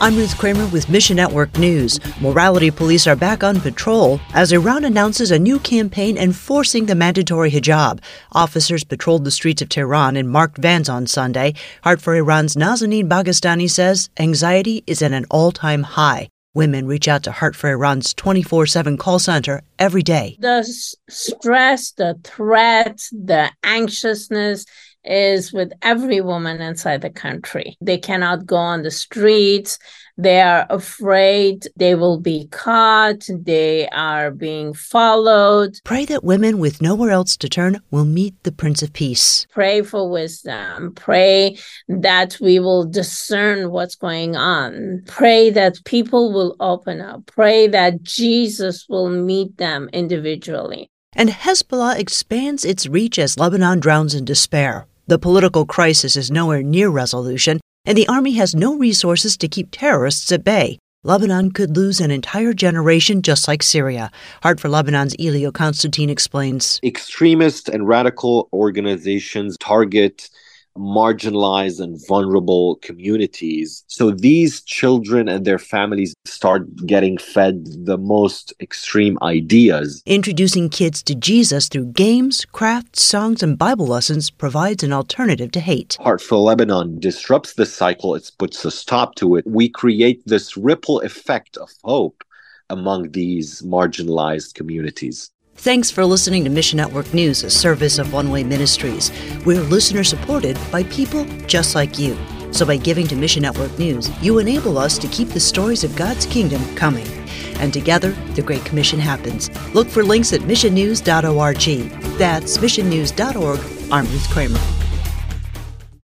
I'm Ruth Kramer with Mission Network News. Morality police are back on patrol as Iran announces a new campaign enforcing the mandatory hijab. Officers patrolled the streets of Tehran in marked vans on Sunday. Heart for Iran's Nazanin Baghestani says anxiety is at an all time high. Women reach out to Heart for Iran's 24 7 call center every day. The stress, the threat, the anxiousness, is with every woman inside the country. They cannot go on the streets. They are afraid they will be caught. They are being followed. Pray that women with nowhere else to turn will meet the Prince of Peace. Pray for wisdom. Pray that we will discern what's going on. Pray that people will open up. Pray that Jesus will meet them individually. And Hezbollah expands its reach as Lebanon drowns in despair. The political crisis is nowhere near resolution, and the army has no resources to keep terrorists at bay. Lebanon could lose an entire generation just like Syria. Heart for Lebanon's Elio Constantine explains. Extremist and radical organizations target marginalized and vulnerable communities. So these children and their families start getting fed the most extreme ideas. Introducing kids to Jesus through games, crafts, songs, and Bible lessons provides an alternative to hate. Heart for Lebanon disrupts the cycle, it puts a stop to it. We create this ripple effect of hope among these marginalized communities. Thanks for listening to Mission Network News, a service of One Way Ministries. We're listener supported by people just like you. So by giving to Mission Network News, you enable us to keep the stories of God's kingdom coming. And together, the Great Commission happens. Look for links at missionnews.org. That's missionnews.org. I'm Ruth Kramer.